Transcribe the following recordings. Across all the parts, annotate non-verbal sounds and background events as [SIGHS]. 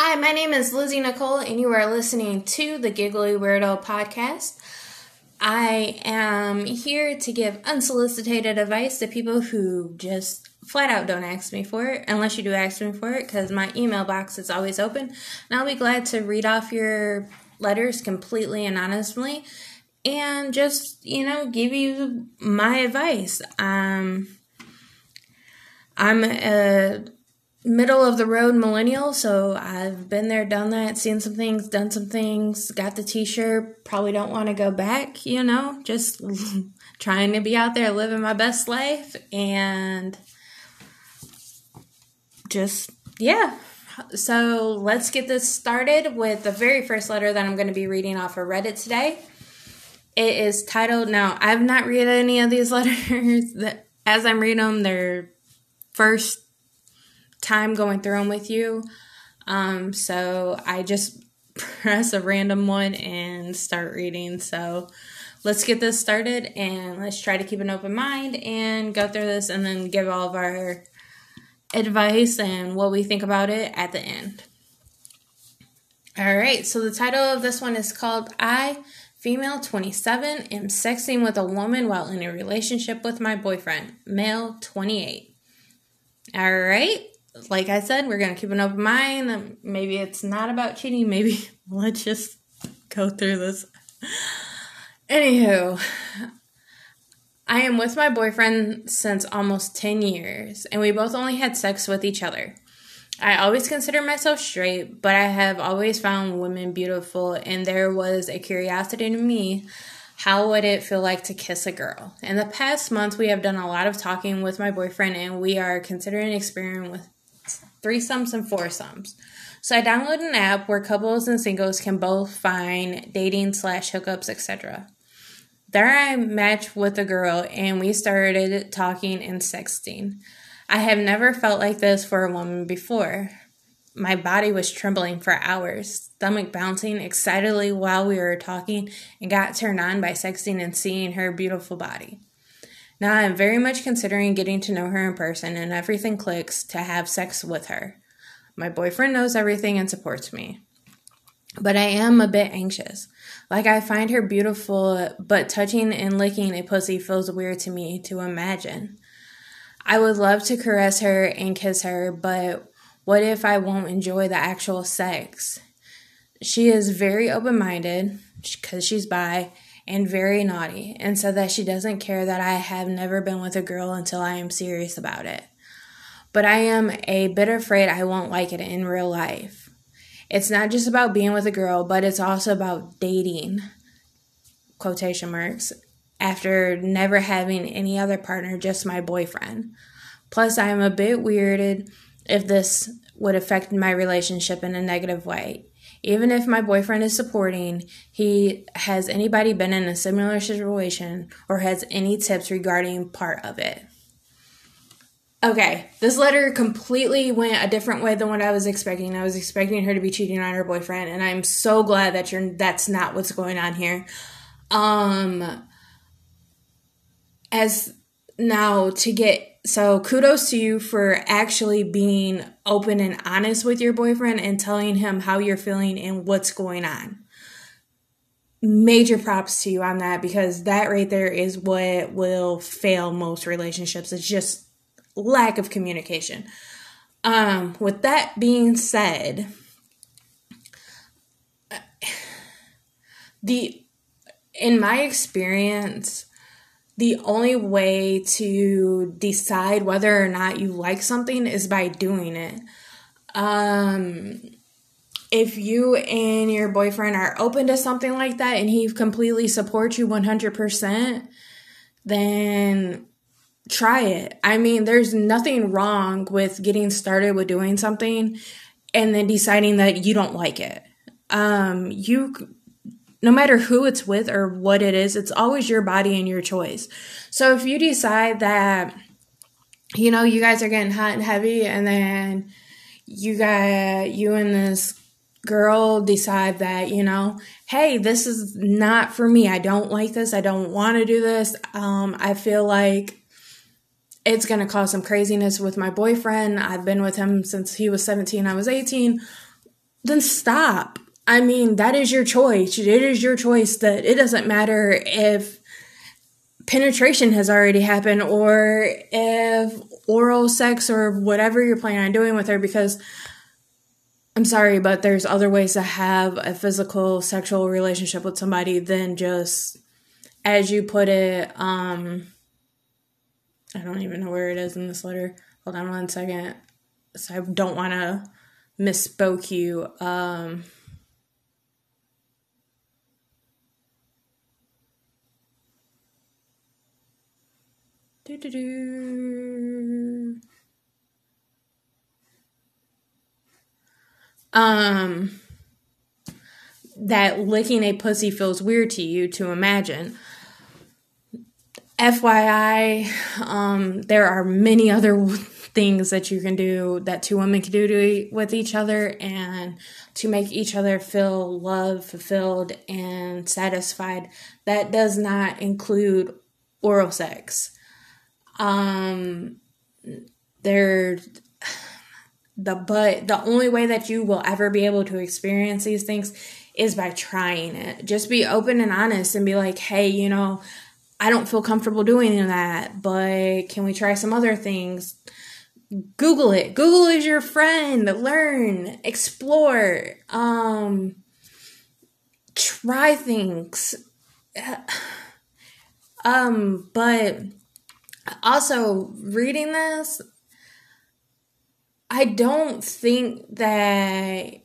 Hi, my name is Lizzie Nicole, and you are listening to the Giggly Weirdo podcast. I am here to give unsolicited advice to people who just flat out don't ask me for it, unless you do ask me for it, because my email box is always open. And I'll be glad to read off your letters completely and honestly and just, you know, give you my advice. Um, I'm a middle of the road millennial, so I've been there, done that, seen some things, done some things, got the t shirt, probably don't want to go back, you know, just [LAUGHS] trying to be out there living my best life and just, yeah. So let's get this started with the very first letter that I'm going to be reading off of Reddit today. It is titled, now I've not read any of these [LAUGHS] letters that as I'm reading them, they're first time going through them with you. Um, so I just [LAUGHS] press a random one and start reading. So let's get this started and let's try to keep an open mind and go through this and then give all of our advice and what we think about it at the end. All right, so the title of this one is called I, female 27, am sexting with a woman while in a relationship with my boyfriend, male 28. All right, like I said, we're going to keep an open mind. Maybe it's not about cheating. Maybe [LAUGHS] let's just go through this. Anywho, I am with my boyfriend since almost 10 years, and we both only had sex with each other. I always consider myself straight, but I have always found women beautiful, and there was a curiosity to me how would it feel like to kiss a girl? In the past month, we have done a lot of talking with my boyfriend, and we are considering experimenting with threesomes and foursomes. So I downloaded an app where couples and singles can both find dating slash hookups, etc. There I matched with a girl and we started talking and sexting. I have never felt like this for a woman before. My body was trembling for hours, stomach bouncing excitedly while we were talking, and got turned on by sexting and seeing her beautiful body. Now I am very much considering getting to know her in person, and everything clicks to have sex with her. My boyfriend knows everything and supports me. But I am a bit anxious. Like, I find her beautiful, but touching and licking a pussy feels weird to me to imagine. I would love to caress her and kiss her, but what if I won't enjoy the actual sex? She is very open minded because she's bi and very naughty, and said that she doesn't care that I have never been with a girl until I am serious about it. But I am a bit afraid I won't like it in real life. It's not just about being with a girl, but it's also about dating, quotation marks, after never having any other partner, just my boyfriend. Plus, I am a bit weirded if this would affect my relationship in a negative way. Even if my boyfriend is supporting, he has anybody been in a similar situation or has any tips regarding part of it? Okay, this letter completely went a different way than what I was expecting. I was expecting her to be cheating on her boyfriend, and I'm so glad that you're that's not what's going on here. Um as now to get so kudos to you for actually being open and honest with your boyfriend and telling him how you're feeling and what's going on. Major props to you on that because that right there is what will fail most relationships. It's just lack of communication. Um, with that being said, [SIGHS] the in my experience, the only way to decide whether or not you like something is by doing it. Um, if you and your boyfriend are open to something like that and he completely supports you 100%, then try it. I mean, there's nothing wrong with getting started with doing something and then deciding that you don't like it. Um, you no matter who it's with or what it is, it's always your body and your choice. So if you decide that, you know, you guys are getting hot and heavy and then you got, you and this girl decide that, you know, hey, this is not for me. I don't like this. I don't want to do this. Um, I feel like it's going to cause some craziness with my boyfriend. I've been with him since he was 17, I was 18 then stop. I mean, that is your choice. It is your choice that it doesn't matter if penetration has already happened or if oral sex or whatever you're planning on doing with her because I'm sorry, but there's other ways to have a physical sexual relationship with somebody than just as you put it, um I don't even know where it is in this letter. Hold on one second. So I don't want to misspoke you. Um Um, that licking a pussy feels weird to you to imagine. FYI, um, there are many other things that you can do that two women can do to, with each other and to make each other feel loved, fulfilled, and satisfied. That does not include oral sex. Um, there, the but the only way that you will ever be able to experience these things is by trying it. Just be open and honest and be like, hey, you know, I don't feel comfortable doing that, but can we try some other things? Google it. Google is your friend. Learn, explore, um, try things. [SIGHS] Um, but also reading this, I don't think that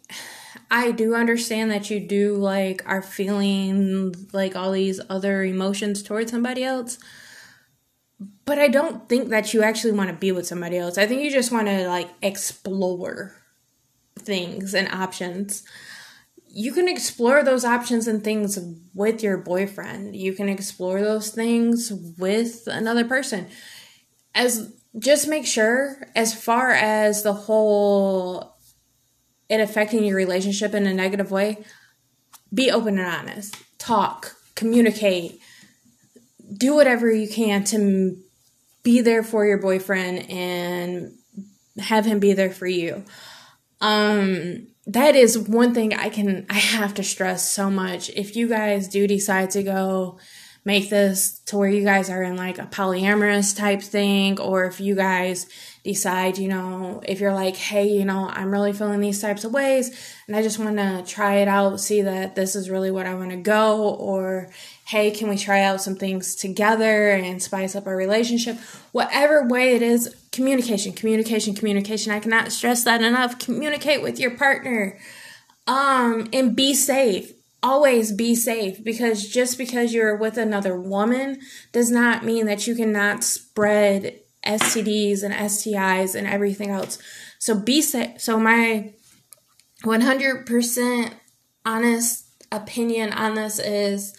I do understand that you do like are feeling like all these other emotions towards somebody else. But I don't think that you actually want to be with somebody else. I think you just want to like explore things and options. You can explore those options and things with your boyfriend. You can explore those things with another person. As just make sure, as far as the whole it affecting your relationship in a negative way, be open and honest. Talk, communicate, do whatever you can to be there for your boyfriend and have him be there for you. Um, that is one thing I can I have to stress so much. If you guys do decide to go make this to where you guys are in like a polyamorous type thing, or if you guys decide, you know, if you're like, hey, you know, I'm really feeling these types of ways and I just want to try it out, see that this is really what I want to go, or hey, can we try out some things together and spice up our relationship? Whatever way it is, communication, communication, communication. I cannot stress that enough. Communicate with your partner. Um, and be safe always be safe because just because you're with another woman does not mean that you cannot spread STDs and STIs and everything else. So be safe. So my 100% honest opinion on this is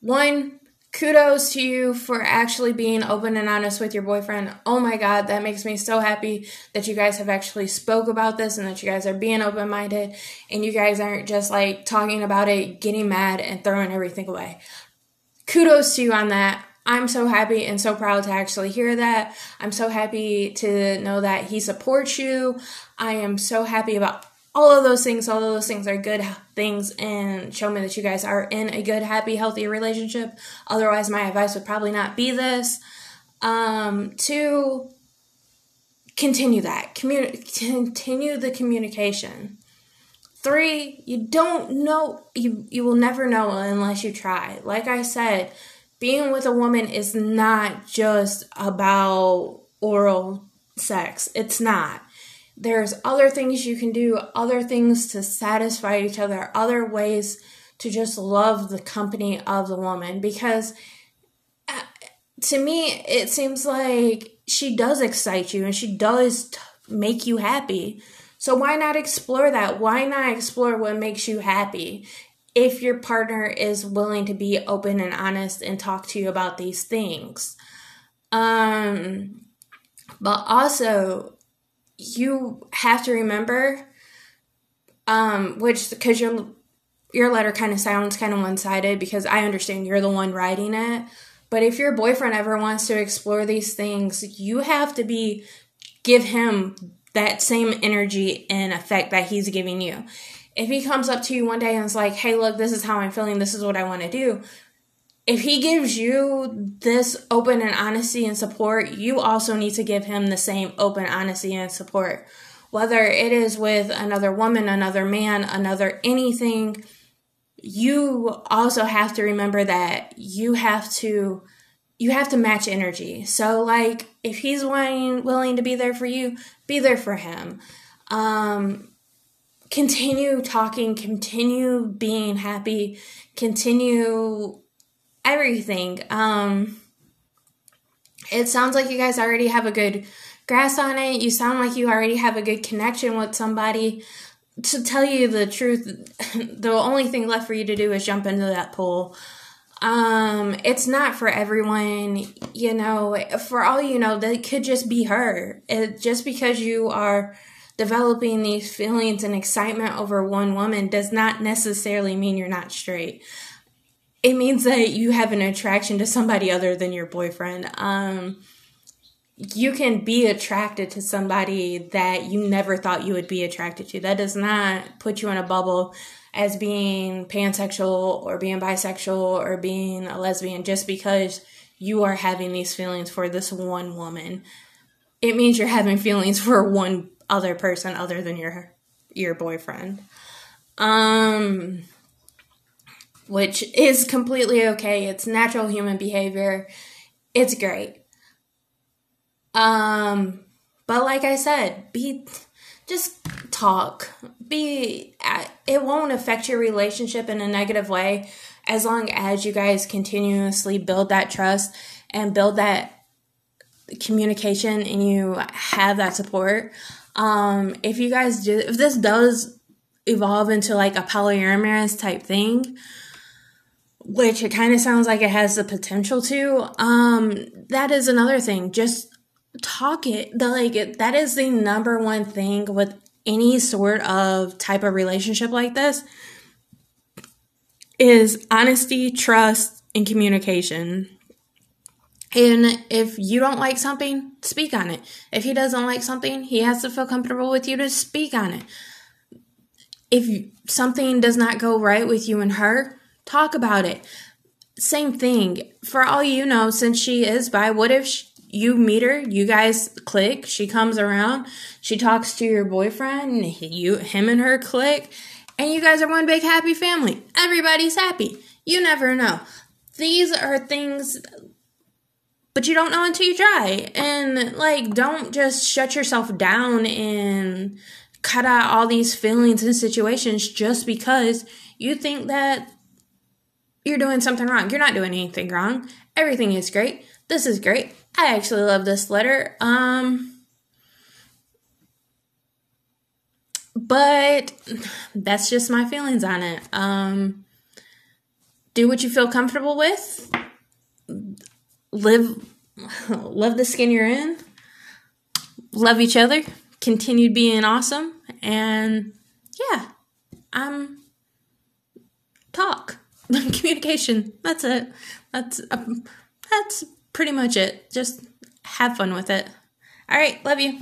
one kudos to you for actually being open and honest with your boyfriend. Oh my god, that makes me so happy that you guys have actually spoke about this and that you guys are being open-minded and you guys aren't just like talking about it, getting mad and throwing everything away. Kudos to you on that. I'm so happy and so proud to actually hear that. I'm so happy to know that he supports you. I am so happy about all of those things, all of those things are good things and show me that you guys are in a good, happy, healthy relationship. Otherwise, my advice would probably not be this. Um, two, continue that. Communi- continue the communication. Three, you don't know, you, you will never know unless you try. Like I said, being with a woman is not just about oral sex. It's not there's other things you can do, other things to satisfy each other, other ways to just love the company of the woman because uh, to me it seems like she does excite you and she does t- make you happy. So why not explore that? Why not explore what makes you happy? If your partner is willing to be open and honest and talk to you about these things. Um but also you have to remember, um, which because your your letter kind of sounds kind of one sided because I understand you're the one writing it. But if your boyfriend ever wants to explore these things, you have to be give him that same energy and effect that he's giving you. if he comes up to you one day and is like, hey, look, this is how I'm feeling, this is what I want to do, if he gives you this open and honesty and support, you also need to give him the same open honesty and support. Whether it is with another woman, another man, another anything, you also have to remember that you have to you have to match energy. So like if he's willing willing to be there for you, be there for him. Um continue talking, continue being happy, continue everything. Um, it sounds like you guys already have a good grasp on it. You sound like you already have a good connection with somebody. To tell you the truth, [LAUGHS] the only thing left for you to do is jump into that pool. Um, it's not for everyone, you know, for all you know, that could just be her. It, just because you are developing these feelings and excitement over one woman does not necessarily mean you're not straight it means that you have an attraction to somebody other than your boyfriend. Um, you can be attracted to somebody that you never thought you would be attracted to. That does not put you in a bubble as being pansexual or being bisexual or being a lesbian just because you are having these feelings for this one woman. It means you're having feelings for one other person other than your your boyfriend. Um which is completely okay. It's natural human behavior. It's great. Um, but like I said, be just talk. Be it won't affect your relationship in a negative way as long as you guys continuously build that trust and build that communication and you have that support. Um, if you guys do, if this does evolve into like a polyamorous type thing, which it kind of sounds like it has the potential to. Um, that is another thing. Just talk it. The like that is the number one thing with any sort of type of relationship like this is honesty, trust, and communication. And if you don't like something, speak on it. If he doesn't like something, he has to feel comfortable with you to speak on it. If something does not go right with you and her, Talk about it. Same thing. For all you know, since she is bi, what if she, you meet her, you guys click, she comes around, she talks to your boyfriend, you him and her click, and you guys are one big happy family. Everybody's happy. You never know. These are things but you don't know until you try. And like don't just shut yourself down and cut out all these feelings and situations just because you think that you're doing something wrong. You're not doing anything wrong. Everything is great. This is great. I actually love this letter. Um but that's just my feelings on it. Um do what you feel comfortable with. Live love the skin you're in. Love each other. Continue being awesome and yeah, I'm talk. [LAUGHS] communication. That's it. That's uh, that's pretty much it. Just have fun with it. All right, love you.